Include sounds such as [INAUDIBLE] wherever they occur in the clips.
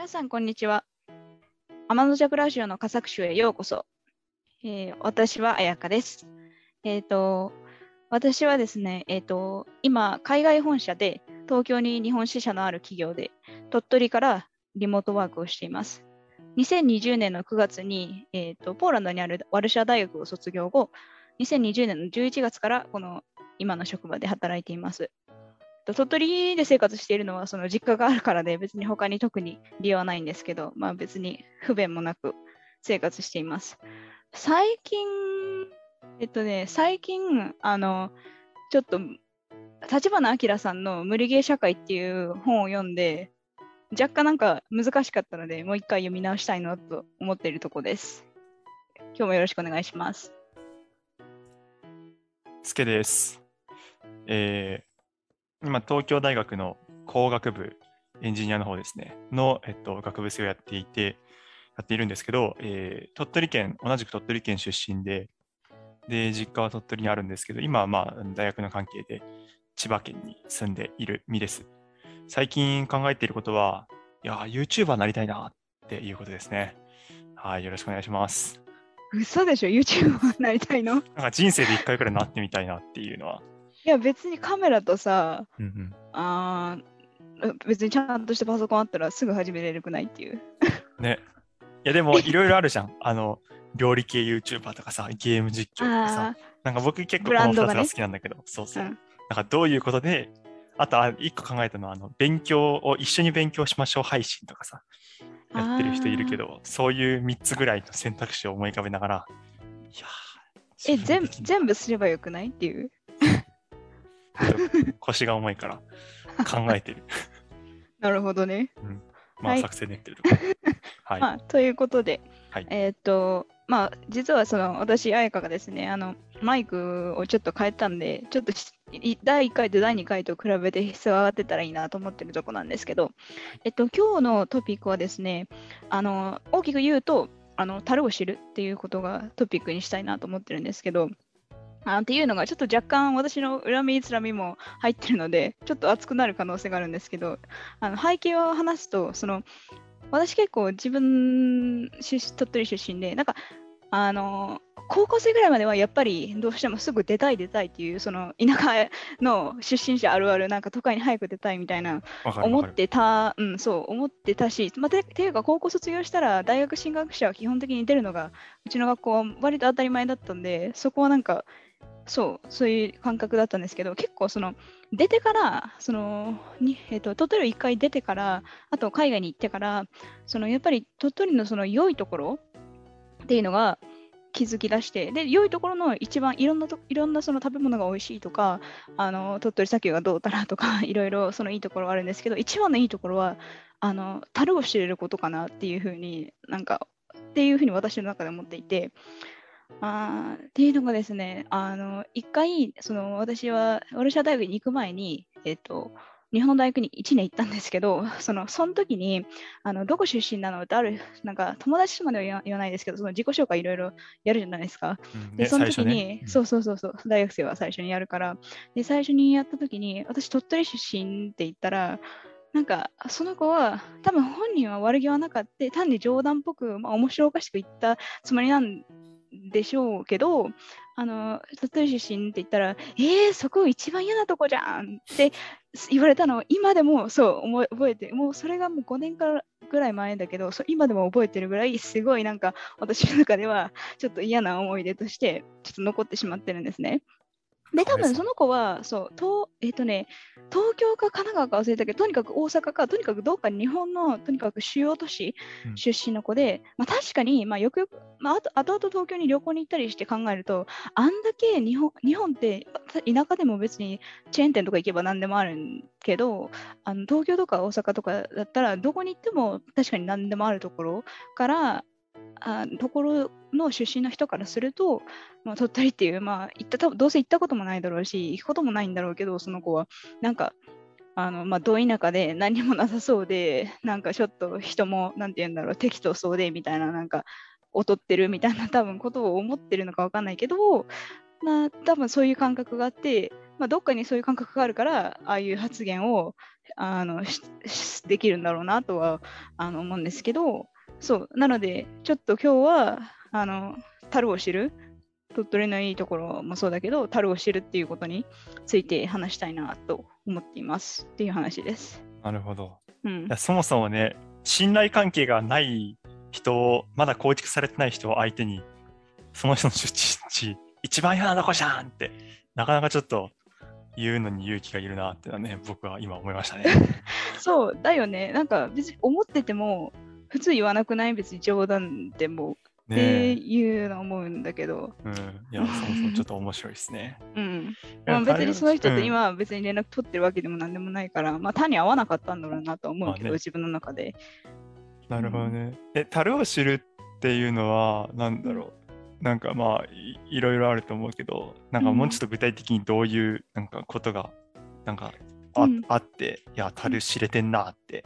皆さん、こんにちは。天の弱ラジオの佳作集へようこそ。えー私は彩香です。えっ、と、私はですね、えっ、と、今、海外本社で東京に日本支社のある企業で、鳥取からリモートワークをしています。2020年の9月に、えっ、と、ポーランドにあるワルシャ大学を卒業後、2020年の11月からこの今の職場で働いています。鳥取で生活しているのはその実家があるからで別に他に特に理由はないんですけど、まあ、別に不便もなく生活しています。最近、えっとね、最近、あの、ちょっと、立花明さんの無理ゲー社会っていう本を読んで、若干なんか難しかったので、もう一回読み直したいなと思っているとこです。今日もよろしくお願いします。すけです。えー今、東京大学の工学部エンジニアの方ですね、の、えっと、学部生をやっていて、やっているんですけど、えー鳥取県、同じく鳥取県出身で、で、実家は鳥取にあるんですけど、今はまあ、大学の関係で千葉県に住んでいる身です。最近考えていることは、いやー、YouTuber になりたいなっていうことですね。はい、よろしくお願いします。嘘でしょ ?YouTuber になりたいの？なんか人生で一回くらいなってみたいなっていうのは。いや別にカメラとさ、うんうんあー別にちゃんとしたパソコンあったらすぐ始めれるくないっていう。[LAUGHS] ね。いやでもいろいろあるじゃん。[LAUGHS] あの、料理系 YouTuber とかさ、ゲーム実況とかさあ。なんか僕結構ブこの2つが好きなんだけど、そうそう。うんなんかどういうことで、あとあ一個考えたのは、あの、勉強を一緒に勉強しましょう配信とかさ、やってる人いるけど、そういう3つぐらいの選択肢を思い浮かべながら、いやーえ、全全部すればよくないっていう？[LAUGHS] 腰が重いから考えてる。[LAUGHS] なるほどね。まあ、はい作戦練ってるところ。はい。[LAUGHS] まあ、ということで、はいえーっと、まあ、実はその私、彩香がですね、あの、マイクをちょっと変えたんで、ちょっと第1回と第2回と比べて質が上がってたらいいなと思ってるとこなんですけど、えっと、今日のトピックはですね、あの、大きく言うと、あの、樽を知るっていうことがトピックにしたいなと思ってるんですけど、あっていうのがちょっと若干私の恨みつらみも入ってるので、ちょっと熱くなる可能性があるんですけど、あの背景を話すと、その私結構自分鳥取出身で、なんかあの高校生ぐらいまではやっぱりどうしてもすぐ出たい出たいっていうその田舎の出身者あるあるなんか都会に早く出たいみたいな。思ってた、うん、そう、思ってたし、まあ、てていうか、高校卒業したら、大学進学者は基本的に出るのが、うちの学校は割と当たり前だったんで、そこはなんか、そう、そういう感覚だったんですけど、結構、その、出てから、その、にえっと鳥取を一回出てから、あと海外に行ってから、その、やっぱり鳥取のその良いところっていうのが、気づき出して、で、良いところの一番いろんなと、いろんなその食べ物が美味しいとか、あの鳥取砂丘がどうたらとか [LAUGHS] いろいろそのいいところはあるんですけど一番のいいところはあの樽を知れることかなっていうふうになんかっていうふうに私の中で思っていてあーっていうのがですねあの一回その私はワルシャワ大学に行く前にえっと日本の大学に1年行ったんですけど、そのその時にあのどこ出身なのってある、なんか友達とまでは言わないですけど、その自己紹介いろいろやるじゃないですか。で、うん。ねその時に、うん。そうそうそうそう、大学生は最初にやるから、で、最初にやった時に、私、鳥取出身って言ったら、なんか、その子は、多分本人は悪気はなかった、単に冗談っぽく、まあ、面白おかしく言ったつもりなんでしょうけど、あの、鳥取出身って言ったら、えー、そこ一番嫌なとこじゃんって言われたのを、今でもそう思い覚えて、もうそれがもう5年からぐらい前だけど、そ今でも覚えてるぐらい、すごいなんか、私の中では、ちょっと嫌な思い出として、ちょっと残ってしまってるんですね。で、多分その子は、そう、東えっ、とね、東京か神奈川か忘れたけど、とにかく大阪か、とにかくどうか日本のとにかく主要都市うん。出身の子で、まあ、確かに、まあ、よくよく、まあ、あと後々東京に旅行に行ったりして考えると、あんだけ日本日本って田舎でも別にチェーン店とか行けば何でもあるんけど、あの東京とか大阪とかだったら、どこに行っても確かに何でもあるところから、あところの出身の人からすると、まあ、鳥取っていう、まあ、行った多分どうせ行ったこともないだろうし、行くこともないんだろうけど、その子は、なんか、あのまあ、ど田舎で何もなさそうで、なんかちょっと人も、なんて言うんだろう、適当そうでみたいな、なんか、劣ってるみたいな多分ことを思ってるのかわかんないけど、まあ、多分そういう感覚があって、まあ、どっかにそういう感覚があるから、ああいう発言をあのできるんだろうなとはあの思うんですけど、そう、なので、ちょっと今日は、あの、樽を知る、鳥取のいいところもそうだけど、樽を知るっていうことについて話したいなと思っていますっていう話です。なるほど。うん。そもそもね、信頼関係がない人を、まだ構築されてない人を相手に、その人の出身地、一番嫌なとこじゃんって、なかなかちょっと言うのに勇気がいるなってね、僕は今思いましたね。[LAUGHS] そう、だよね。なんか別に思ってても、普通言わなくない？別に冗談でもってねいうのは思うんだけど、え。うん。いや、そもそもちょっと面白いですね。うん。まあ、別にその人とうん今は別に連絡取ってるわけでもなんでもないから、まあ単に合わなかったんだろうなとは思うけど、まあね自分の中で。なるほどね。え、樽を知るっていうのは、なんだろう？なんかまあい、いろいろあると思うけど、なんかもうちょっと具体的にどういうなんかことが、なんかあ,、うんあって、いや、樽知れてんなって。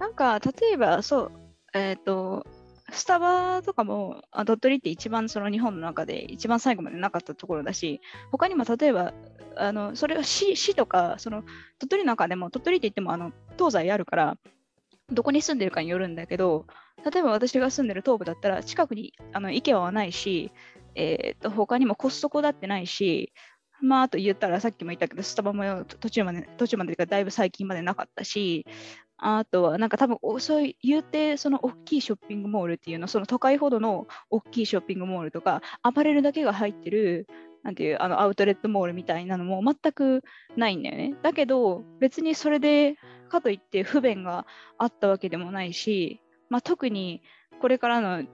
なんか例えばそう、えっ、と、スタバとかも鳥取って一番その日本の中で一番最後までなかったところだし、他にも例えば、あのそれは市市とか、その鳥取の中でも、鳥取って言ってもあの東西あるから、どこに住んでるかによるんだけど、例えば私が住んでる東部だったら、近くにあの IKEA はないし、えー、と他にもコストコだってないし、まあ、あと言ったらさっきも言ったけど、スタバも途中まで、途中までかだいぶ最近までなかったし、あとはなんか多分そういう言うてその大きいショッピングモールっていうのその都会ほどの大きいショッピングモールとかアパレルだけが入ってるなんていうあのアウトレットモールみたいなのも全くないんだよね。だけど別にそれでかといって不便があったわけでもないし、まあ、特にこれからの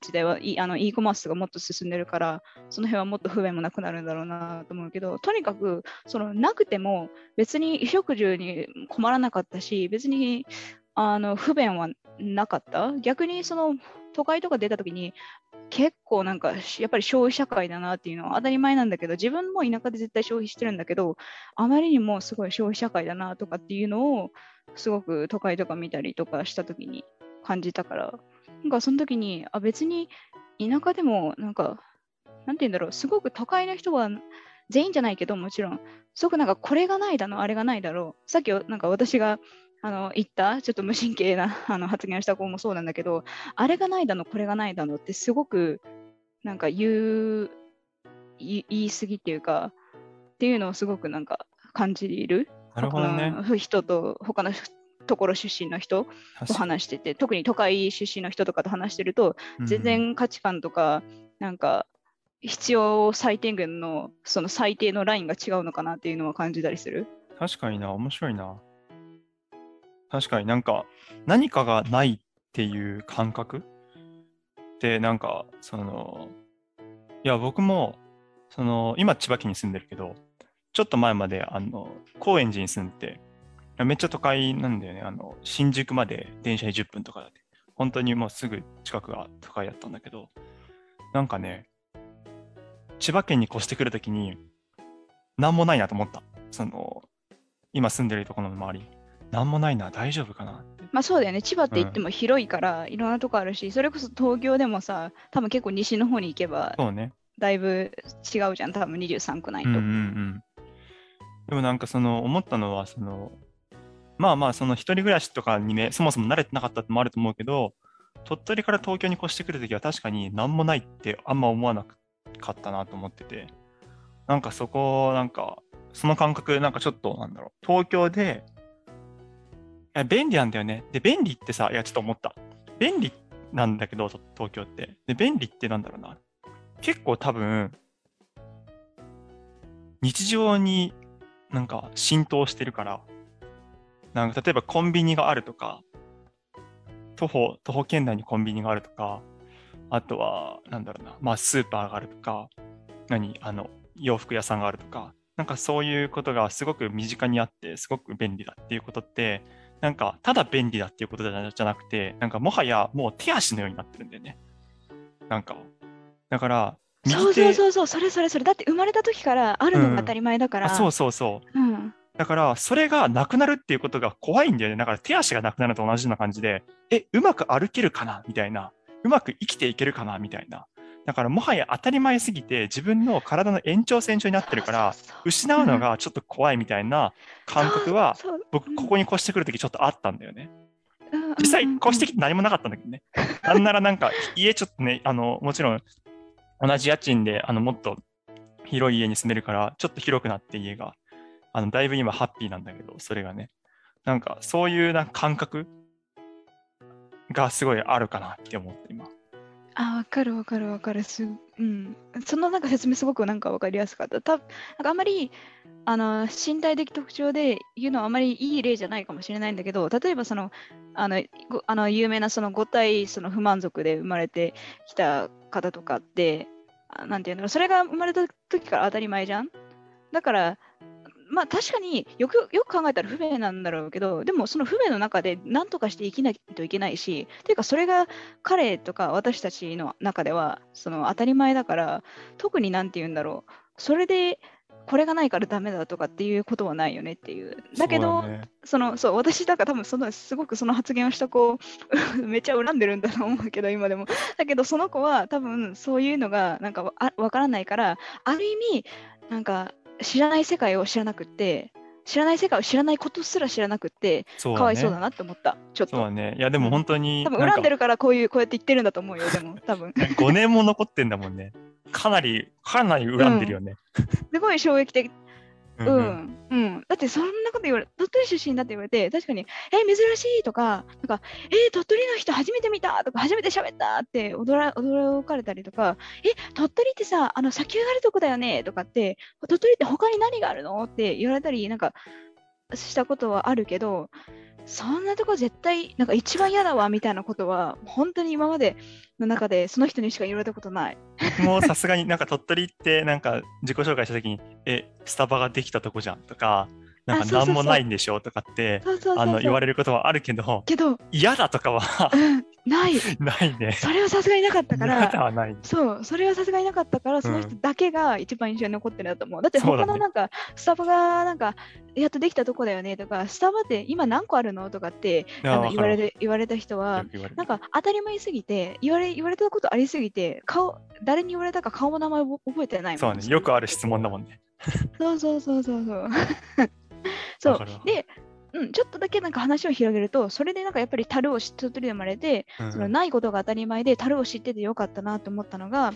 時代はいあの e コマースがもっと進んでるからその辺はもっと不便もなくなるんだろうなと思うけどとにかくそのなくても別に衣食住に困らなかったし別にあの不便はなかった。逆にその都会とか出た時に結構なんかやっぱり消費社会だなっていうのは当たり前なんだけど自分も田舎で絶対消費してるんだけどあまりにもすごい消費社会だなとかっていうのをすごく都会とか見たりとかした時に感じたから。なんかその時にあ別に田舎でもなんかなんて言うんだろうすごく都会の人は全員じゃないけどもちろんすごくなんかこれがないだのあれがないだろうさっきなんか私があの言ったちょっと無神経な [LAUGHS] あの発言をした子もそうなんだけどあれがないだのこれがないだのってすごくなんか言う言い過ぎっていうかっていうのをすごくなんか感じるなるほどね。他の人と他のところ出身の人と話してて特に都会出身の人とかと話してると全然価値観とか、なんか必要最低限のその最低のラインが違うのかなっていうのは感じたりする。うん確かにな、面白いな。確かになんか何かがないっていう感覚ってなんかそのいや僕もその今千葉県に住んでるけどちょっと前まであの高円寺に住んでてめっちゃ都会なんだよねあの新宿まで電車で10分とかだって本当にもうすぐ近くが都会だったんだけどなんかね千葉県に越してくるときに何もないなと思ったその今住んでるところの周り何もないな大丈夫かなまあそうだよね。千葉って言っても広いから、いろんなとこあるし、それこそ東京でもさ、多分結構西の方に行けばそうねだいぶ違うじゃん。多分23区内と。うんうんうん。でもなんかその思ったのはそのまあまあその一人暮らしとかにねそもそも慣れてなかったってもあると思うけど鳥取から東京に越してくるときは確かに何もないってあんま思わなかったなと思っててなんかそこなんかその感覚なんかちょっとなんだろう東京でいや便利なんだよね。で便利ってさいやちょっと思った。便利なんだけど東京って。で便利ってなんだろうな。結構多分日常になんか浸透してるから、なんか例えばコンビニがあるとか、徒歩、徒歩圏内にコンビニがあるとか、あとは、なんだろうな、まあスーパーがあるとか、何、あの、洋服屋さんがあるとか、なんかそういうことがすごく身近にあって、すごく便利だっていうことって、なんかただ便利だっていうことじゃなくて、なんかもはやもう手足のようになってるんだよね。なんか、だから、そうそうそうそう、それそれそれ。だって生まれた時からあるのが当たり前だから。あそうそうそう。うん。だから、それがなくなるっていうことが怖いんだよね。だから、手足がなくなるのと同じような感じで、え、うまく歩けるかな？みたいな。うまく生きていけるかな？みたいな。だからもはや当たり前すぎて自分の体の延長線上になってるから失うのがちょっと怖いみたいな感覚は僕ここに越してくるときちょっとあったんだよね。うん実際越してきて何もなかったんだけどね。[LAUGHS] なんならなんか家ちょっとね、あの、もちろん同じ家賃であのもっと広い家に住めるからちょっと広くなって家が。あの、だいぶ今ハッピーなんだけど、それがね。なんかそういうな感覚がすごいあるかなって思って今。あ、わかるわかるわかる。す、うん。そのなんか説明すごくなんかわかりやすかった。たなんかあんまり、あの、身体的特徴で言うのはあまりいい例じゃないかもしれないんだけど、例えばその、あの、あの有名なその5体その不満足で生まれてきた方とかって、あなんていうの、それが生まれた時から当たり前じゃんだから、まあ確かによくよく考えたら不便なんだろうけど、でもその不便の中で何とかして生きないといけないし、っていうかそれが彼とか私たちの中ではその当たり前だから、特になんて言うんだろう、それでこれがないからダメだとかっていうことはないよねっていう。だけど、そね。そのそう私だから多分そのすごくその発言をした子をめっちゃ恨んでるんだと思うけど今でも。だけどその子は多分そういうのがなんかわからないからある意味なんか知らない世界を知らなくって知らない世界を知らないことすら知らなくってそうかわいそうだね。なって思ったちょっとそうだね。いや、でも本当に多分恨んでるからこういうこうやって言ってるんだと思うよでも多分 [LAUGHS] 5年も残ってんだもんね。かなり、かなり恨んでるよね。すごい衝撃的うん、うん。だってそんなこと言われ、鳥取出身だって言われて、確かに、え、珍しいとか、なんか、え、鳥取の人初めて見たとか、初めて喋ったって驚驚かれたりとか、え、鳥取ってさ、あの砂丘があるとこだよねとかって、鳥取って他に何があるのって言われたり、なんか、したことはあるけど、そんなとこ絶対、なんか一番嫌だわみたいなことは、本当に今までの中でその人にしか言われたことない。もうさすがになんか鳥取ってなんか自己紹介したときに、え、スタバができたとこじゃんとか、なんか何もないんでしょとかって。あの言われることはあるけど、けど、嫌だとかはうん、ない。[LAUGHS] ないね。それはさすがになかったか嫌ら、だはない。そう、それはさすがになかったから、その人だけが一番印象に残ってるなと思う。だって他のなんか、スタバがなんか、やっとできたとこだよねとか、スタバって今何個あるのとかってあの言われて言われた人はなんか当たり前すぎて、言われ言われたことありすぎて、顔、誰に言われたか顔も名前も覚えてないもん。そうね、よくある質問だもんね。そうそうそうそうそう。そう。で、うん、ちょっとだけなんか話を広げると、それでなんかやっぱり樽を知って鳥取で生まれて、うんそのないことが当たり前で樽を知っててよかったなと思ったのが、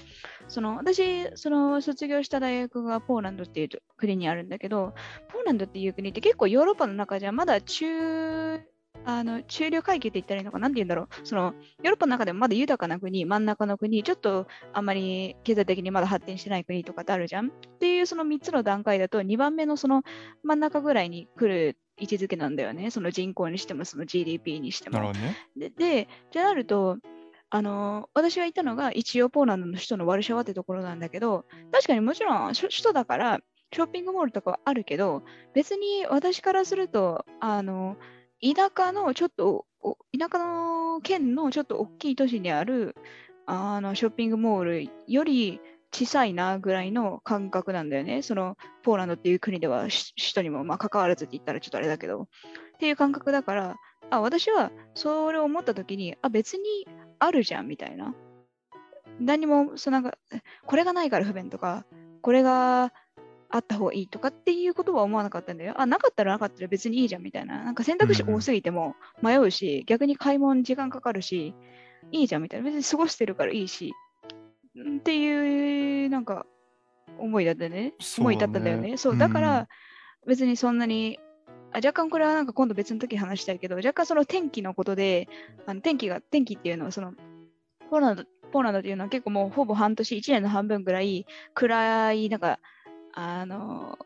その私、その卒業した大学がポーランドっていうと国にあるんだけど、ポーランドっていう国って結構ヨーロッパの中じゃまだ中、あの中流階級って言ったらいいのかななんて言うんだろう。そのヨーロッパの中でもまだ豊かな国、真ん中の国、ちょっとあんまり経済的にまだ発展してない国とかってあるじゃん。っていうその3つの段階だと2番目のその真ん中ぐらいに来る位置づけなんだよね。その人口にしてもその GDP にしても。なるほどね。で、でってなると、あの私がいたのが一応ポーランドの首都のワルシャワってところなんだけど、確かにもちろん首都だからショッピングモールとかはあるけど、別に私からすると、あの田舎のちょっと、田舎の県のちょっと大きい都市にあるあのショッピングモールより小さいなぐらいの感覚なんだよね。そのポーランドっていう国では首都にもまあ関わらずって言ったらちょっとあれだけど。っていう感覚だから、あ私はそれを思った時に、あ、別にあるじゃんみたいな。何も、そのなんか、これがないから不便とか、これがあった方がいいとかっていうことは思わなかったんだよ。あ、なかったらなかったら別にいいじゃんみたいな。なんか選択肢多すぎても迷うし、逆に買い物に時間かかるし、いいじゃんみたいな。別に過ごしてるからいいし。んっていう、なんか、思いだったね。思いだったんだよね。そう、うんだから、別にそんなに、あ若干これはなんか今度別の時に話したいけど、若干その天気のことで、あの天気が、天気っていうのはその、ポーランド、ポーランドっていうのは結構もうほぼ半年、1年の半分ぐらい暗い、なんか、あの、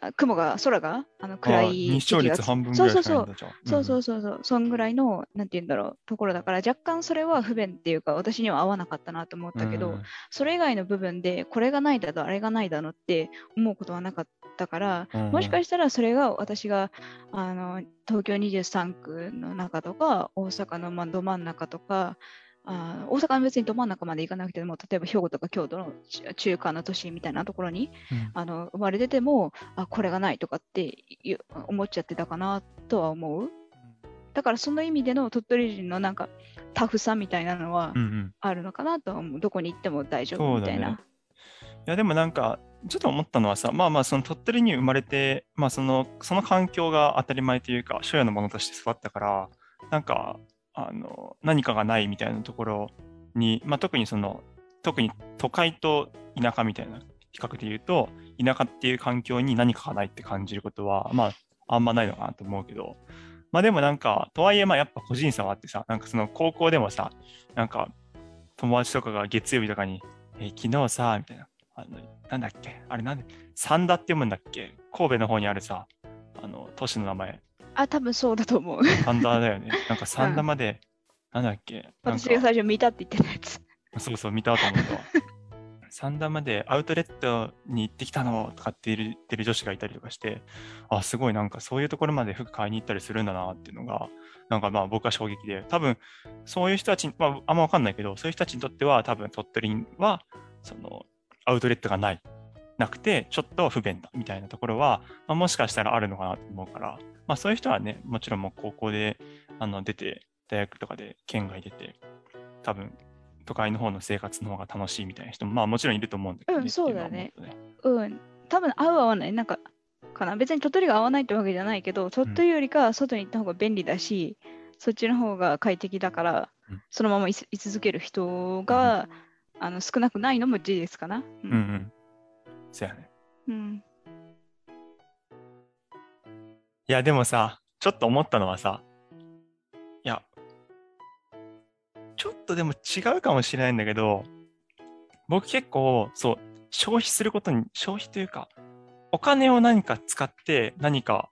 あ雲が、空が、あの暗いあ日照率半分ぐらいしかないんだじゃん。そうそうそうそう、そんぐらいの、なんて言うんだろう、ところだから、若干それは不便っていうか、私には合わなかったなと思ったけど、うんそれ以外の部分で、これがないだと、あれがないだのって思うことはなかったから、うんもしかしたらそれが私があの東京23区の中とか、大阪のまあど真ん中とか、あ大阪は別にど真ん中まで行かなくても、例えば兵庫とか京都の中中間の都市みたいなところにうんあの生まれてても、あこれがないとかって思っちゃってたかなとは思う。だからその意味での鳥取人のなんかタフさみたいなのはうんうん。あるのかなとは思う。どこに行っても大丈夫みたいな。ねいやでもなんかちょっと思ったのはさまあまあその鳥取に生まれてまあそのその環境が当たり前というか所有のものとして育ったからなんかあの何かがないみたいなところに、まあ、特にその特に都会と田舎みたいな比較で言うと田舎っていう環境に何かがないって感じることはまああんまないのかなと思うけどまあでもなんかとはいえまあやっぱ個人差はあってさなんかその高校でもさなんか友達とかが月曜日とかにえー昨日さ、みたいな。あの、なんだっけあれなんで、三田って読むんだっけ神戸の方にあるさ、あの、都市の名前。あ、多分そうだと思う。三田だよね。[LAUGHS] なんか三田まで、なんだっけ？私が最初見たって言ってたやつ。そうそう、見たと思ったわ。[LAUGHS] 三田までアウトレットに行ってきたのとかって言ってる女子がいたりとかして、あ、すごいなんかそういうところまで服買いに行ったりするんだなっていうのが、なんかまあ僕は衝撃で、多分そういう人たちに、まああんまわかんないけど、そういう人たちにとっては多分鳥取は、そのアウトレットがない、なくて、ちょっと不便だみたいなところは、まあ、もしかしたらあるのかなと思うから、まあそういう人はね、もちろんもう高校であの出て、大学とかで県外出て、多分都会の方の生活の方が楽しいみたいな人も、まあもちろんいると思うんだけど、うんそうだねね。うん。多分合う合わない。なんか、かな？別に鳥取が合わないってわけじゃないけど、鳥取よりか外に行った方が便利だし、そっちの方が快適だから、うんそのまま居居続ける人が、あの少なくないのも事実かな。ううんうん。そうやね。うん。いや、でもさ、ちょっと思ったのはさ、いや、ちょっとでも違うかもしれないんだけど、僕結構、そう、消費することに、消費というか、お金を何か使って何か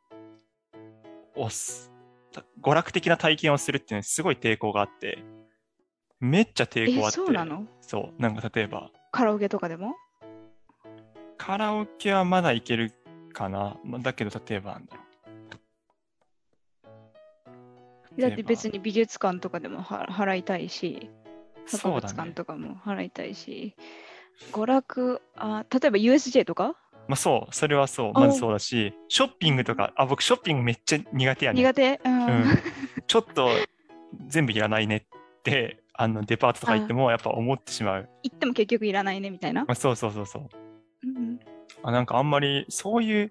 を娯楽的な体験をするっていうのにすごい抵抗があって、めっちゃ抵抗あえ、って、そうなの？そう、なんか例えば、カラオケとかでも？カラオケはまだいけるかな。まあだけど、例えばなんだろう。だって別に。に美術館とかでもは払いたいし、博物。館とかも払いたいし、娯楽あ、例えば USJ とか？まあそう、それはそう、あまずそうだし、ショッピングとか、あ、僕ショッピングめっちゃ苦手やね。苦手？うん。うんちょっと全部いらないねって、あのデパートとか行ってもやっぱ思ってしまう。行っても結局いらないねみたいな？まあ、そうそうそうそう。うんあなんかあんまりそういう、い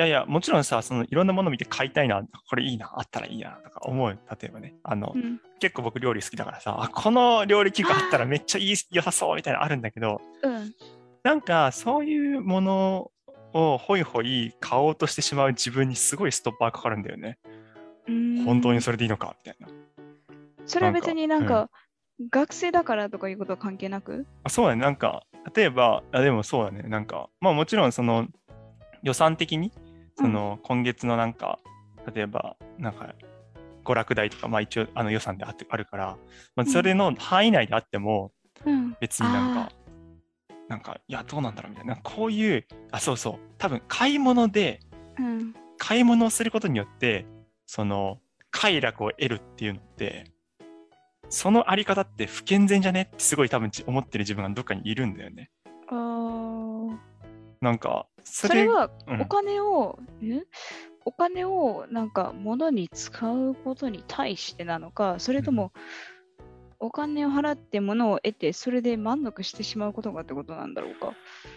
やいや、もちろんさ、そのいろんなもの見て買いたいな、これいいな、あったらいいなとか思う。例えばね、あの、うん。結構僕料理好きだからさ、あ、この料理器具あったらめっちゃいい、良さそうみたいなのあるんだけど、うん。なんかそういうものをホイホイ買おうとしてしまう自分にすごいストッパーかかるんだよね。うん。本当にそれでいいのかみたいな。それは別になんなんか、学生だからとかいうことは関係なく？あそうだね、なんか、例えば、あでもそうだね、なんか、まあもちろんその予算的に、その今月のなんか、例えば、なんか、娯楽代とか、まあ一応あの予算であってあるから、まあ、それの範囲内であっても、うん。別になんか、なんか、いや、どうなんだろうみたいな、こういう、あ、そうそう、多分買い物で、うん。買い物をすることによって、その、快楽を得るっていうのって、そのあり方って不健全じゃねってすごい多分じ思ってる自分がどっかにいるんだよね。なんか、それはうんお金を、え？お金をなんか物に使うことに対してなのか、それともお金を払って物を得て、それで満足してしまうことがってことなんだろうか？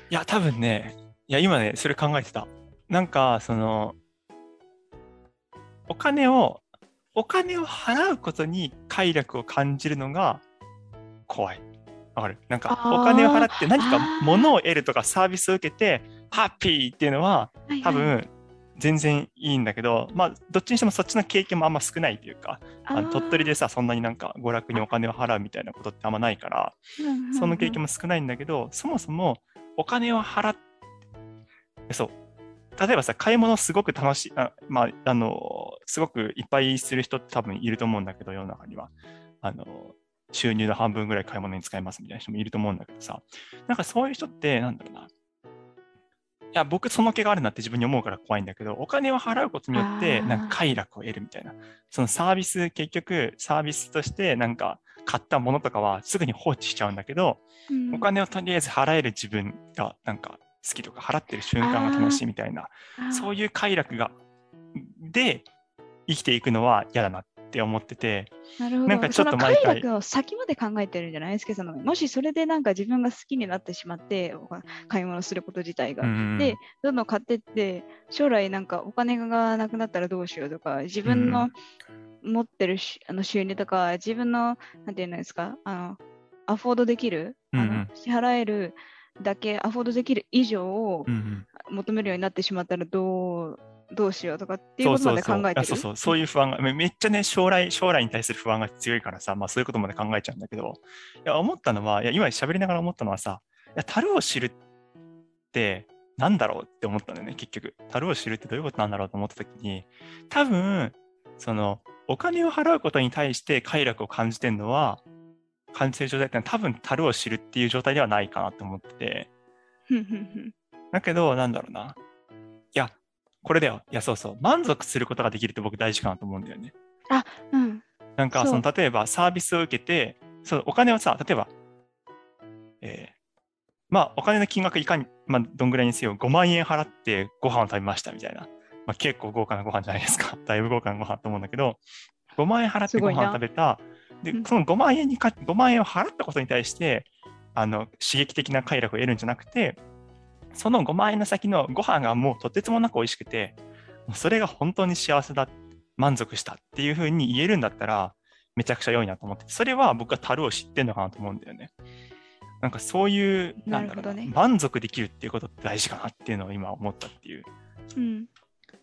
いや、多分ね、いや、今ね、それ考えてた。なんか、その、お金を、お金を払うことに快楽を感じるのが怖い。わかる？なんか、お金を払って何か物を得るとかサービスを受けて、ハッピーっていうのは、多分、全然いいんだけど、まあ、どっちにしてもそっちの経験もあんま少ないというか、あの鳥取でさ、そんなになんか娯楽にお金を払うみたいなことってあんまないから、その経験も。も少ないんだけど、そもそもお金を払っそう。例えばさ、買い物すごく楽しい、あまあ、あの、すごくいっぱいする人って多分いると思うんだけど、世の中には。あの、収入の半分ぐらい買い物に使いますみたいな人もいると思うんだけどさ、なんかそういう人って、なんだろうな。いや、僕その気があるなって自分に思うから怖いんだけど、お金を払うことによって、なんか快楽を得るみたいな。そのサービス、結局サービスとしてなんか買ったものとかはすぐに放置しちゃうんだけど、うん。お金をとりあえず払える自分がなんか好きとか払ってる瞬間が楽しいみたいなそういう快楽がで生きていくのは嫌だなっって思ってて、なるほど。なんかちょっとその毎回。を先まで考えてるんじゃないですけど、もしそれでなんか自分が好きになってしまって、お買い物すること自体が。うんで、どんどん買ってって、将来なんかお金がなくなったらどうしようとか、自分の持ってるし、あの収入とか、自分の、なんていうんですか、あの、アフォードできる、あのうん。うん支払えるだけ、アフォードできる以上をうんうん。求めるようになってしまったらどう、どうしようとかっていうことまで考えてそうそう。そういう不安がめめっちゃね将来将来に対する不安が強いからさ、まあ、そういうことまで考えちゃうんだけど。いや思ったのはいや今喋りながら思ったのはさいや樽を知るってなんだろうって思ったんだよね結局。樽を知るってどういうことなんだろうと思った時に多分そのお金を払うことに対して快楽を感じてるのは感じてる状態ってのは多分樽を知るっていう状態ではないかなって思ってて。だけど、なんだろうな。これだよ。いや、そうそう。満足することができるって僕大事かなと思うんだよね。うん。なんか、その、例えばサービスを受けて、そのお金をさ、例えば、えーまあ、お金の金額いかに、まあ、どんぐらいにせよ、5万円払ってご飯を食べましたみたいな。まあ、結構豪華なご飯じゃないですか。[LAUGHS] だいぶ豪華なご飯と思うんだけど、5万円払ってご飯を食べた。でうん、その5万円にか、5万円を払ったことに対して、あの、刺激的な快楽を得るんじゃなくて、その5万円の先のご飯がもうとてつもなく美味しくて、それが本当に幸せだ、満足したっていうふうに言えるんだったら、めちゃくちゃ良いなと思ってて、それは僕は樽を知ってんのかなと思うんだよね。なんかそういう、なんだろうななるほどね満足できるっていうことって大事かなっていうのを今思ったっていううん。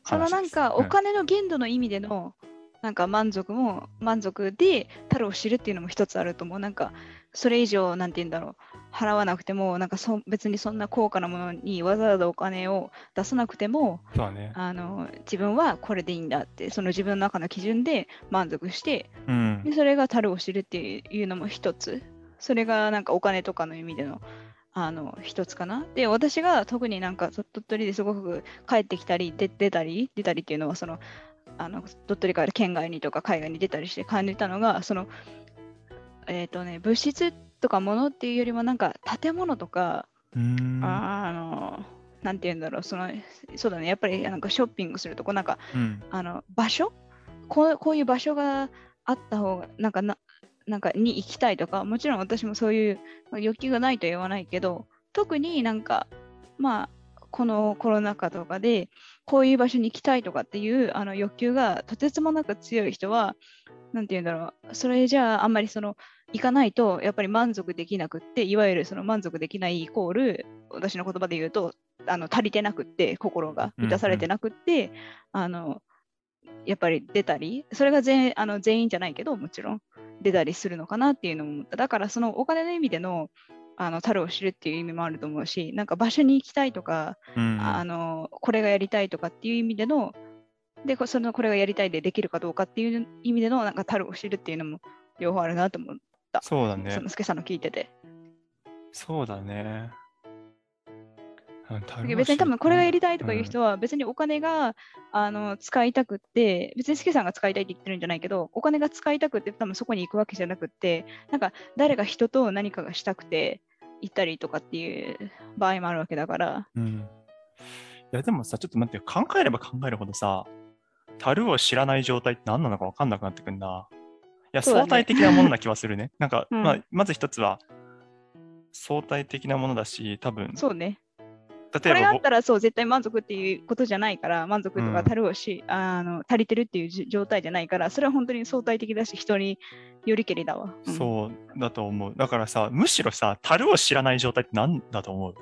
その。なんかうんお金の限度の意味でのなんか満足も満足で樽を知るっていうのも一つあると思う。なんかそれ以上なんて言うんだろう払わなくてもなんかそ別にそんな高価なものにわざわざお金を出さなくてもそうだね。あの自分はこれでいいんだってその自分の中の基準で満足してうんで。それが樽を知るっていうのも一つそれがなんかお金とかの意味でのあの一つかなで私が特になんか鳥取ですごく帰ってきたりで出たり出たりっていうのはそのあの鳥取から県外にとか海外に出たりして感じたのがそのえっ、とね物質とか物っていうよりもなんか建物とかう。ああのなんて言うんだろうそのそうだねやっぱりなんかショッピングするとこなんかうん。あの場所？こうこういう場所があった方がなんかななんかに行きたいとかもちろん私もそういうまあ欲求がないとは言わないけど特になんかまあこのコロナ禍とかでこういう場所に行きたいとかっていうあの欲求がとてつもなく強い人はなんて言うんだろうそれじゃああんまりその行かないとやっぱり満足できなくっていわゆるその満足できないイコール私の言葉で言うとあの足りてなくって心が満たされてなくって、あのやっぱり出たり、それが全あの全員じゃないけど、もちろん出たりするのかなっていうのも思った。だから、そのお金の意味でのあの樽を知るっていう意味もあると思うし、なんか場所に行きたいとか、うん。あのこれがやりたいとかっていう意味での、で、こそのこれがやりたいでできるかどうかっていう意味での、なんか樽を知るっていうのも両方あるなと思う。そうだねそ。のすけさんの聞いてて。そうだね。別に多分これがやりたいとかいううん人は別にお金が、あの使いたくって別にスケさんが使いたいって言ってるんじゃないけどお金が使いたくって多分そこに行くわけじゃなくってなんか誰が人と何かがしたくて行ったりとかっていう場合もあるわけだからうん。いや、でもさ、ちょっと待ってよ、考えれば考えるほどさ、樽を知らない状態って何なのか分かんなくなってくんな。いや、相対的なものな気はするね。[LAUGHS] なんか、うん。まあ、まず一つは、相対的なものだし、多分、そうね。こ例えばぼれがあったらそう絶対満足っていうことじゃないから満足とうん。か足るをし、あの足りてるっていうじ状態じゃないからそれは本当に相対的だし人によりけりだわ、うん。そうだと思う。だからさ、むしろさ、樽を知らない状態って何だと思う？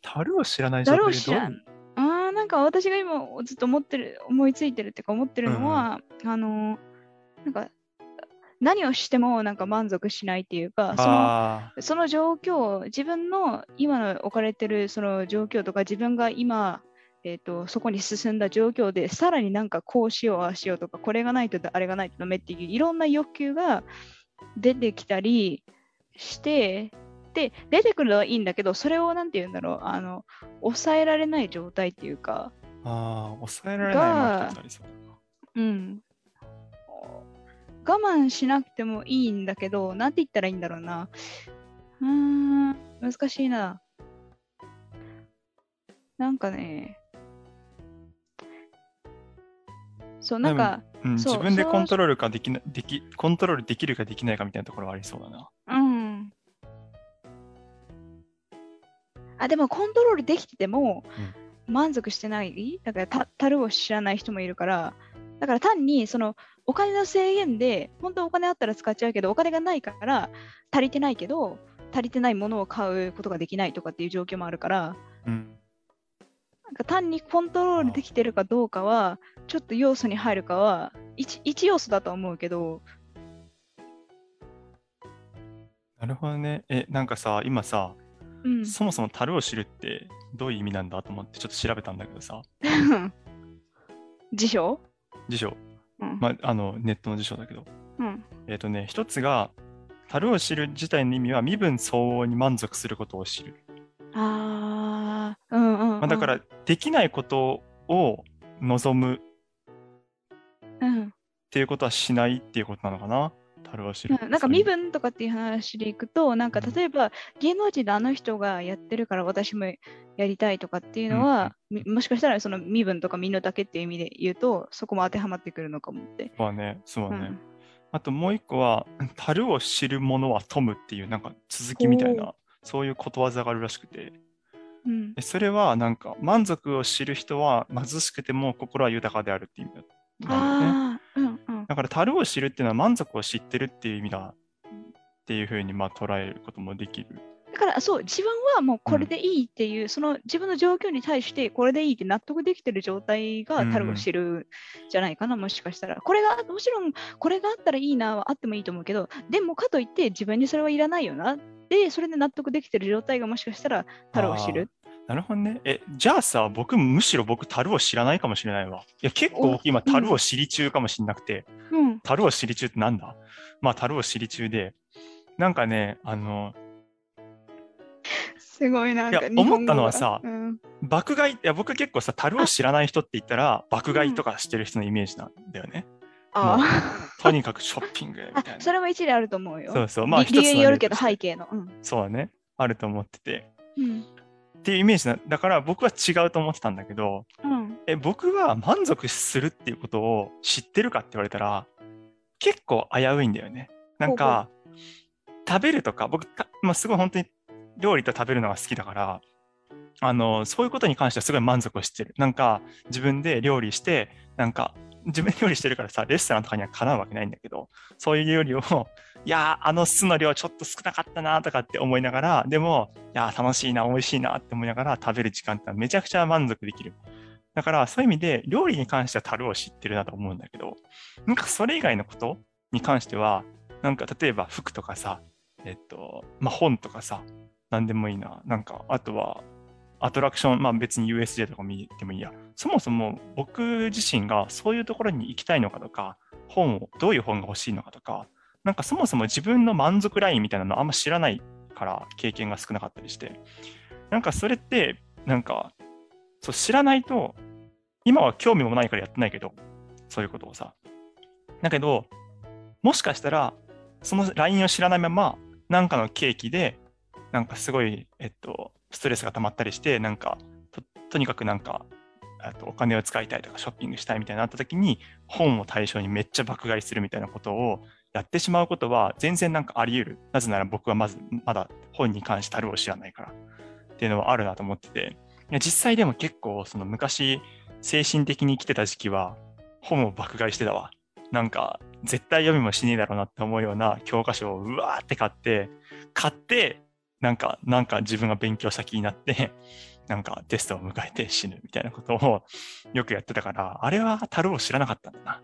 樽を知らない状だ態ってどう？いうあーなんか私が今ずっと思ってる思いついてるっていうか思ってるのは、あのなんか何をしてもなんか満足しないっていうかそのあその状況自分の今の置かれてるその状況とか自分が今えー、とそこに進んだ状況でさらになんかこうしようああしようとかこれがないとあれがないとダメっていういろんな欲求が出てきたりしてで出てくるのはいいんだけどそれをなんて言うんだろうあの抑えられない状態っていうかーあー、抑えられないが。うん我慢しなくてもいいんだけどなんて言ったらいいんだろうなうーん難しいななんかねそうなんか、うん、自分でコントロールかできなでき、コントロールできるかできないかみたいなところはありそうだな。うん。あ、でもコントロールできてても満足してない。だからた、樽を知らない人もいるから、だから単にそのお金の制限で、本当はお金あったら使っちゃうけど、お金がないから足りてないけど、足りてないものを買うことができないとかっていう状況もあるから、うん。なんか単にコントロールできてるかどうかは、ちょっと要素に入るかは一、一要素だとは思うけど、なるほどね。え、なんかさ、今さ、うん。そもそも樽を知るってどういう意味なんだと思ってちょっと調べたんだけどさ、[LAUGHS] 辞書辞書、うん。まあ、あのネットの辞書だけど、うん。えっ、とね、一つが、樽を知る自体の意味は身分相応に満足することを知る。ああ、うんうん、うん。まあ、だから、できないことを望むっうん、ていうことはしないっていうことなのかな。樽を知る。うんなんか身分とかっていう話でいくと、なんかうん例えば芸能人であの人がやってるから私もやりたいとかっていうのは、みもしかしたらその身分とか身の丈っていう意味で言うと、そこも当てはまってくるのかもって。そうね、そうね。うんあともう一個は、樽を知る者は富むっていう、なんか続きみたいほな、そういうことわざがあるらしくて、うんでそれはなんか満足を知る人は貧しくても心は豊かであるっていう意味だなんだよね。ああ、うんうん。だから樽を知るっていうのは満足を知ってるっていう意味だっていうふうにまあ捉えることもできる。だからそう、自分はもうこれでいいっていう、その自分の状況に対してこれでいいって納得できてる状態がうんうん樽を知るじゃないかな、もしかしたら。これが、もちろんこれがあったらいいなはあってもいいと思うけど、でもかといって自分にそれはいらないよな。で、それで納得できてる状態がもしかしたら樽を知る。なるほどね。え、じゃあさ、僕、むしろ僕、樽を知らないかもしれないわ。いや、結構今、樽を知り中かもしれなくて、うん。樽を知り中ってなんだ？まあ、樽を知り中で、なんかね、あの、すごいなんかいや思ったのは日さうん爆買い、いや、僕結構さ、樽を知らない人って言ったら、爆買いとかしてる人のイメージなんだよね。あ [LAUGHS] とにかくショッピングみあたいな。それも一理あると思うよ。そうそう。まあ、理理由によるけど背景の。うん。そうだね。あると思ってて。うん。っていうイメージな、だから僕は違うと思ってたんだけど、うん。え、僕は満足するっていうことを知ってるかって言われたら、結構危ういんだよね。なんか、食べるとか、僕、たまあ、すごい本当に料理と食べるのが好きだから、あの、そういうことに関してはすごい満足をしてる。なんか、自分で料理して、なんか、自分で料理してるからさ、レストランとかにはかなうわけないんだけど、そういう料理を、いやー、あの酢の量ちょっと少なかったなとかって思いながら、でも、いやー、楽しいな、美味しいなって思いながら食べる時間ってめちゃくちゃ満足できる。だから、そういう意味で、料理に関しては樽を知ってるなと思うんだけど、なんかそれ以外のことに関しては、なんか例えば服とかさ、えっと、まあ、本とかさ、なんでもいいな。なんか、あとは、アトラクション、まあ別に USJ とか見てもいいや。そもそも僕自身がそういうところに行きたいのかとか、本を、どういう本が欲しいのかとか、なんかそもそも自分の満足ラインみたいなのあんま知らないから経験が少なかったりして、なんかそれって、なんか、そう知らないと、今は興味もないからやってないけど、そういうことをさ。だけど、もしかしたら、そのラインを知らないまま、なんかの契機で、なんかすごい、えっと、ストレスが溜まったりして、なんか、ととにかくなんか、あとお金を使いたいとかショッピングしたいみたいになった時に、本を対象にめっちゃ爆買いするみたいなことをやってしまうことは全然なんかあり得る。なぜなら僕はまずまだ本に関して樽を知らないからっていうのはあるなと思ってて、いや実際でも結構その昔精神的に生きてた時期は本を爆買いしてたわ。なんか絶対読みもしねえだろうなって思うような教科書をうわーって買って、買って、なんか、なんか自分が勉強した気になって、[LAUGHS] なんかテストを迎えて死ぬみたいなことを [LAUGHS] よくやってたから、あれは樽を知らなかったんだな。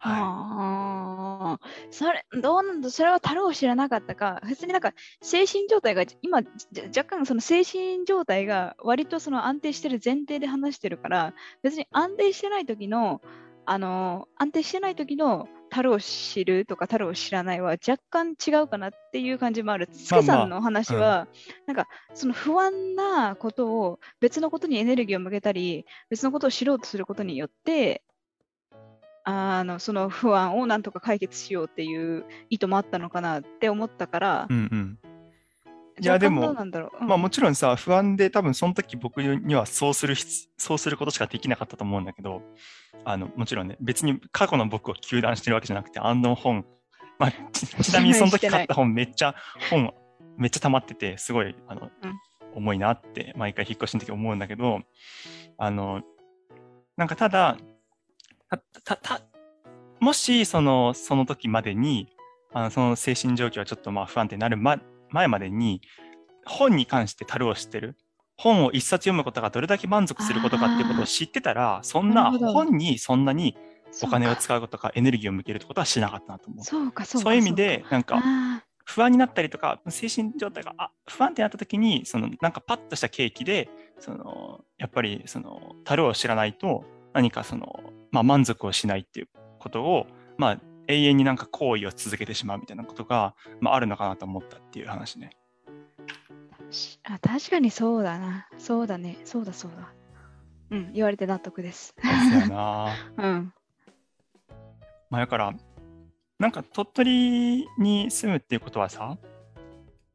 はああ、それ、どうなんだ、それは樽を知らなかったか、別になんか精神状態が、今、若干その精神状態が割とその安定してる前提で話してるから、別に安定してない時の、あの、安定してない時の樽を知るとか樽を知らないは若干違うかなっていう感じもある。つけさんの話は、なんかその不安なことを別のことにエネルギーを向けたり、別のことを知ろうとすることによって、あのその不安をなんとか解決しようっていう意図もあったのかなって思ったからい。、うんうん。いやでもまあもちろんさ、不安で多分その時僕にはそうする必、そうすることしかできなかったと思うんだけど、あのもちろんね、別に過去の僕を糾弾してるわけじゃなくて、あの本、まあ、ち [LAUGHS] ちなみにその時買った本、めっちゃ本、めっちゃ溜まってて、すごいあの、うん。重いなって、毎回引っ越しの時思うんだけど、あの、なんかただ、た、た、た、もしその、その時までに、あのその精神状況がちょっとまあ不安定になる、ま、前までに、本に関して樽を知ってる。本を一冊読むことがどれだけ満足することかっていうことを知ってたら、そんな本にそんなにお金を使うことかエネルギーを向けるってことはしなかったなと思う。そうか、そうか。そういう意味で、なんかあ不安になったりとか、精神状態があ不安定になった時に、そのなんかパッとした契機で、そのやっぱりその樽を知らないと、何かその、まあ、満足をしないっていうことを、まあ、永遠になんか行為を続けてしまうみたいなことが、まあ、あるのかなと思ったっていう話ね。あ確かにそうだな。そうだね。そうだそうだ。うん、言われて納得です。そうやな。[LAUGHS] うん。まあ、だから、なんか鳥取に住むっていうことはさ、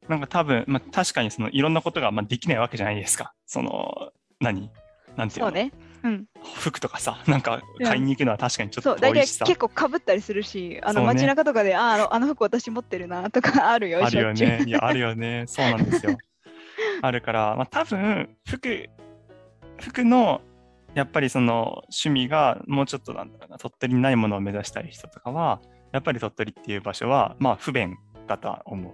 なんか多分、まあ、確かにそのいろんなことがまあできないわけじゃないですか。その、何？なんていうの？そうね。うん。服とかさ、なんか買いに行くのは確かにちょっそう、大体。結構かぶったりするし、あの街中とかで、ああの、あの服私持ってるなとか [LAUGHS] あるよ、あるよね。いや、あるよね。そうなんですよ。[LAUGHS] あるから、まあ多分、服、服の、やっぱりその趣味がもうちょっとなんだろうな、鳥取にないものを目指したい人とかは、やっぱり鳥取っていう場所は、まあ不便だとは思う。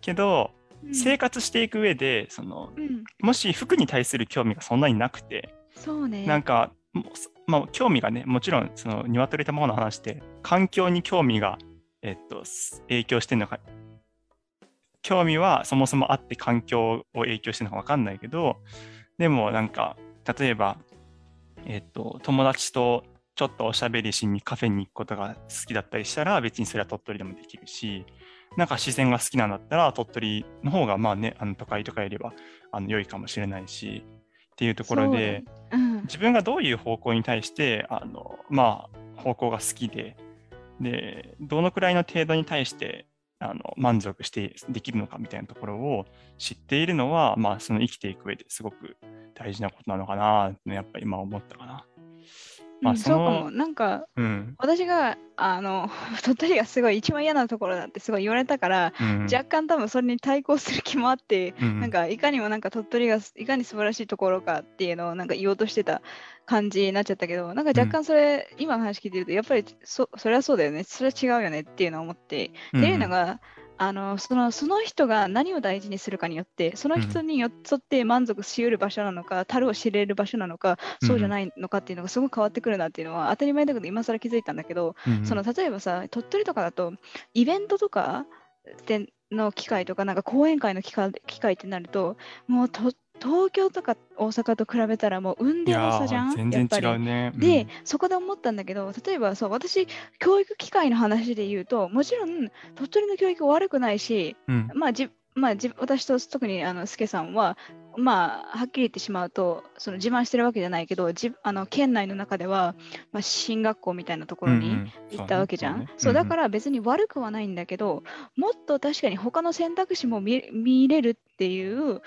けど、うん生活していく上で、その、うん、もし服に対する興味がそんなになくて、そうね。なんか、まあ、興味がね、もちろん、その、鶏卵の話で、環境に興味が、えっと、影響してるのか、興味はそもそもあって環境を影響してるのか分かんないけど、でもなんか、例えば、えっと、友達とちょっとおしゃべりしにカフェに行くことが好きだったりしたら、別にそれは鳥取でもできるし、なんか自然が好きなんだったら、鳥取の方が、まあね、あの都会とかよりはあの良いかもしれないし、っていうところで、そうん。自分がどういう方向に対して、あの、まあ、方向が好きで、で、どのくらいの程度に対して、あの、満足してできるのかみたいなところを知っているのは、まあ、その生きていく上ですごく大事なことなのかな、ってやっぱり今思ったかな。まあ、うんそのそうかも。、なんか、うん、私が、あの、[LAUGHS] 鳥取がすごい一番嫌なところだってすごい言われたから、うん、若干多分それに対抗する気もあって、うん、なんかいかにもなんか鳥取がいかに素晴らしいところかっていうのをなんか言おうとしてた感じになっちゃったけど、なんか若干それ、今の話聞いてると、やっぱりそそれはそうだよね、それは違うよねっていうのを思って、うん、っていうのが、あのそのその人が何を大事にするかによって、その人によって満足しうる場所なのか、樽を知れる場所なのか、そうじゃないのかっていうのがすごく変わってくるなっていうのは当たり前だけど、今更気づいたんだけど、うん、その例えばさ、鳥取とかだと、イベントとかでの機会とか、なんか講演会の機会機会ってなると、もうと東京とか大阪と比べたらもう雲いや泥の差じゃん？ー全然違うね。で、そこで思ったんだけど、例えばそう私、教育機会の話で言うと、もちろん鳥取の教育悪くないし、うん、まあじまあ、じ私と特にあのスケさんは、まあ、はっきり言ってしまうと、その自慢してるわけじゃないけど、じあの県内の中では、まあ、進学校みたいなところに行ったわけじゃん。そうだからら別に悪くはないんだけど、もっと確かに他の選択肢も見見れるっていう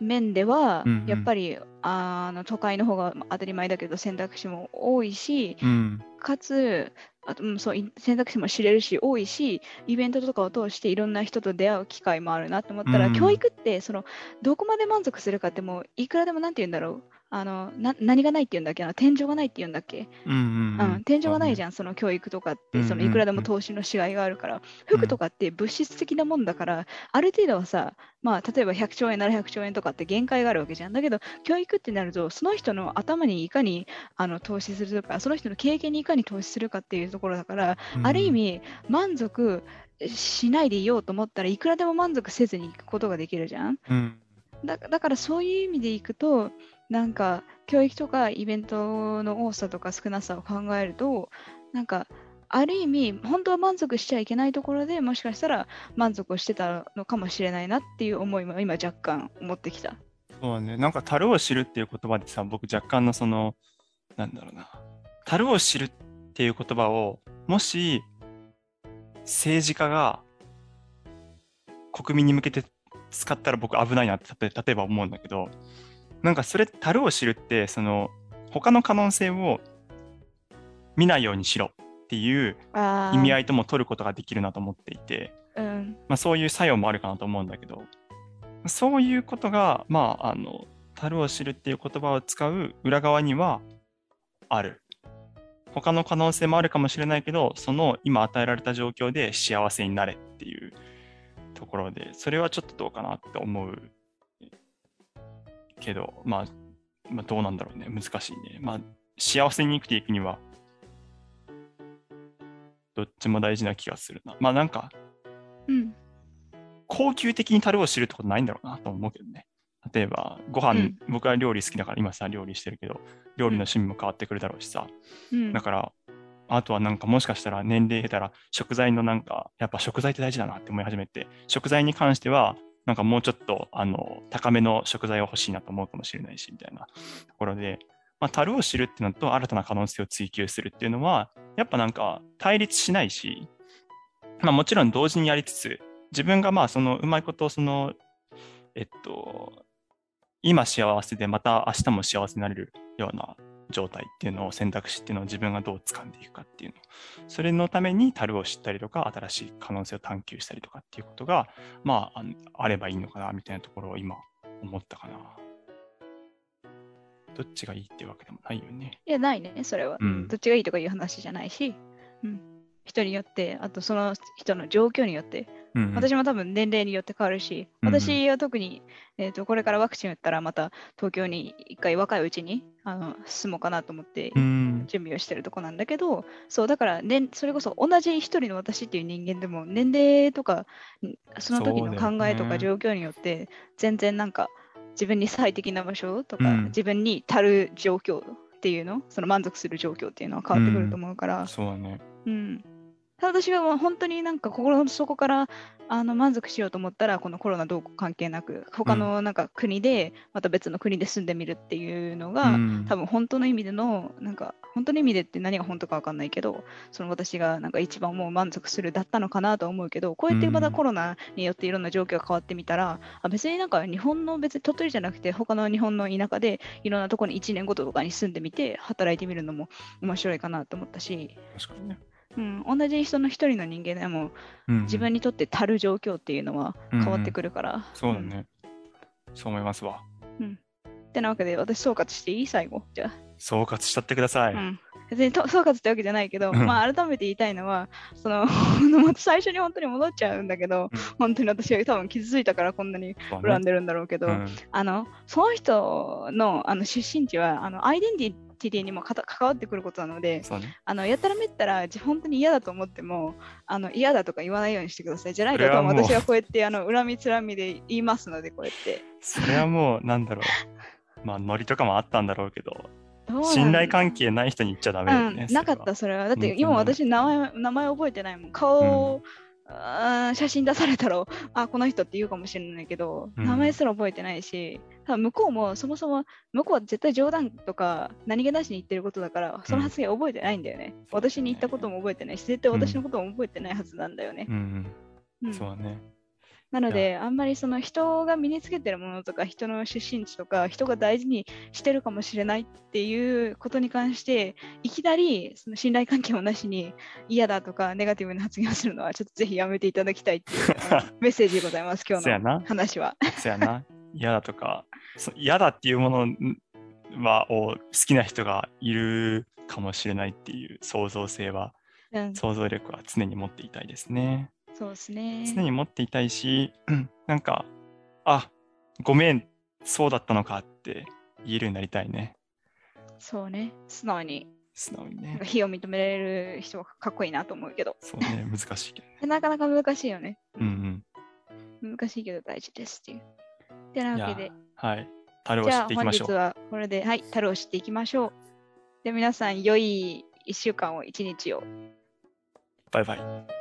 面では、うんうん。やっぱりあの都会の方がまあ当たり前だけど選択肢も多いし、うん、かつ、あとうんそうい選択肢も知れるし、多いし、イベントとかを通していろんな人と出会う機会もあるなと思ったら、うん教育ってそのどこまで満足するかってもういくらでもなんて言うんだろう。あのな何がないって言うんだっけ？な天井がないって言うんだっけ、うん、うん、うん、天井がないじゃん。その教育とかって、うんうんそのいくらでも投資のしがいがあるから、服とかって物質的なもんだから、ある程度はさ、まあ、例えば100兆円なら100兆円とかって限界があるわけじゃん。だけど、教育ってなると、その人の頭にいかにあの投資するとか、その人の経験にいかに投資するかっていうところだから、ある意味、満足しないでいようと思ったらいくらでも満足せずに行くことができるじゃん。うん、だだからそういう意味でいくと、なんか教育とかイベントの多さとか少なさを考えると、なんかある意味、本当は満足しちゃいけないところでもしかしたら満足をしてたのかもしれないなっていう思いも今若干持ってきた。そうね。なんか、樽を知るっていう言葉でさ、僕若干のその、なんだろうな。樽を知るっていう言葉を、もし、政治家が国民に向けて使ったら僕危ないなって例えば思うんだけど、なんかそれ、樽を知るって、その、他の可能性を見ないようにしろっていう意味合いとも取ることができるなと思っていて、うん。まあ、そういう作用もあるかなと思うんだけど、そういうことが、まあ、あの、樽を知るっていう言葉を使う裏側にはある。他の可能性もあるかもしれないけど、その今与えられた状況で幸せになれっていうところで、それはちょっとどうかなって思うけど、まあ、まあ、どうなんだろうね。難しいね。まあ、幸せに生きていくには、どっちも大事な気がするな。まあなんか、うん。高級的に樽を知るってことないんだろうなと思うけどね。例えば、ご飯、うん僕は料理好きだから今さ、料理してるけど、料理の趣味も変わってくるだろうしさ。うんだから、あとはなんかもしかしたら年齢経たら食材のなんか、やっぱ食材って大事だなって思い始めて、食材に関しては、なんかもうちょっとあの高めの食材を欲しいなと思うかもしれないし、みたいなところで、まあ、樽を知るっていうのと新たな可能性を追求するっていうのは、やっぱなんか対立しないし、まあもちろん同時にやりつつ、自分がまあそのうまいことその、えっと、今幸せでまた明日も幸せになれるような状態っていうのを選択肢っていうのを自分がどう掴んでいくかっていうの。それのために樽を知ったりとか、新しい可能性を探求したりとかっていうことが、まあ、あればいいのかなみたいなところを今思ったかな。どっちがいいっていうわけでもないよね。いや、ないね、それは。うんど。っちがいいとかいう話じゃないし、うん。人によって、あとその人の状況によって、うん、私も多分年齢によって変わるし、うん私は特に、えー、とこれからワクチン打ったらまた東京に一回若いうちにあの住もうかなと思ってうん。準備をしてるとこなんだけど、そうだから、ね、それこそ同じ一人の私っていう人間でも年齢とかんその時の考えとか状況によって全然なんか自分に最適な場所とか、うん。自分に足る状況っていうのその満足する状況っていうのは変わってくると思うから、そうだね。うん、私がもう本当になんか心の底からあの満足しようと思ったらこのコロナどうこう関係なく他のなんか国でまた別の国で住んでみるっていうのが、うん。多分本当の意味でのなんか本当の意味でって何が本当か分かんないけどその私がなんか一番もう満足するだったのかなとは思うけどこうやってまたうん。コロナによっていろんな状況が変わってみたら、あ別になんか日本の別に鳥取じゃなくて他の日本の田舎でいろんなところに1年ごととかに住んでみて働いてみるのも面白いかなと思ったし、確かにね。うん、同じ人の一人の人間でもうん自分にとって足る状況っていうのは変わってくるから、そうだね。そう思いますわ。ってなわけで私総括していい？最後。じゃあ。総括しちゃってください。うん、別にと総括ってわけじゃないけど、うん。まあ改めて言いたいのは、その [LAUGHS] 最初に本当に戻っちゃうんだけど、うん。本当に私が多分傷ついたからこんなに恨んでるんだろうけど、うん。あのその人のあの出身地はあのアイデンティティにもかた関わってくることなので、ね。あのやったらめったらじ本当に嫌だと思ってもあの嫌だとか言わないようにしてください。じゃないと私はこうやってあの恨みつらみで言いますので、こうやって。それはもう、なんだろう。[LAUGHS] まあ、ノリとかもあったんだろうけど、信頼関係ない人に言っちゃダメだよね。うん、なかった、それは。だって今私名前、名前覚えてないもん。顔を、あー写真出されたら、あ、この人って言うかもしれないけど、うん名前すら覚えてないし、多分向こうもそもそも、向こうは絶対冗談とか何気なしに言ってることだから、その発言覚えてないんだよね。そうだね私に言ったことも覚えてないし、絶対私のことも覚えてないはずなんだよね。うんううんん、そうだね。なので、あんまりその人が身につけてるものとか、人の出身地とか、人が大事にしてるかもしれないっていうことに関して、いきなりその信頼関係もなしに嫌だとか、ネガティブな発言をするのは、ちょっとぜひやめていただきたいっていう [LAUGHS] メッセージでございます、今日の。話は。そうやな。嫌だとか、そ嫌だっていうものはを好きな人がいるかもしれないっていう創造性は、うん、想像力は常に持っていたいですね。そうですね。常に持っていたいし、う [CLEARS THROAT] んなんか、あごめん、そうだったのかって言えるようになりたいね。そうね。素直に、素直にねなんか。非を認められる人はかっこいいなと思うけど、そうね、[LAUGHS] 難しいけどね。なかなか難しいよね。うん難しいけど大事ですっていう。てなわけで。、はい。樽を知っていきましょう。本日はこれで、はい、樽を知っていきましょう。で、皆さん、良い1週間を、1日を。バイバイ。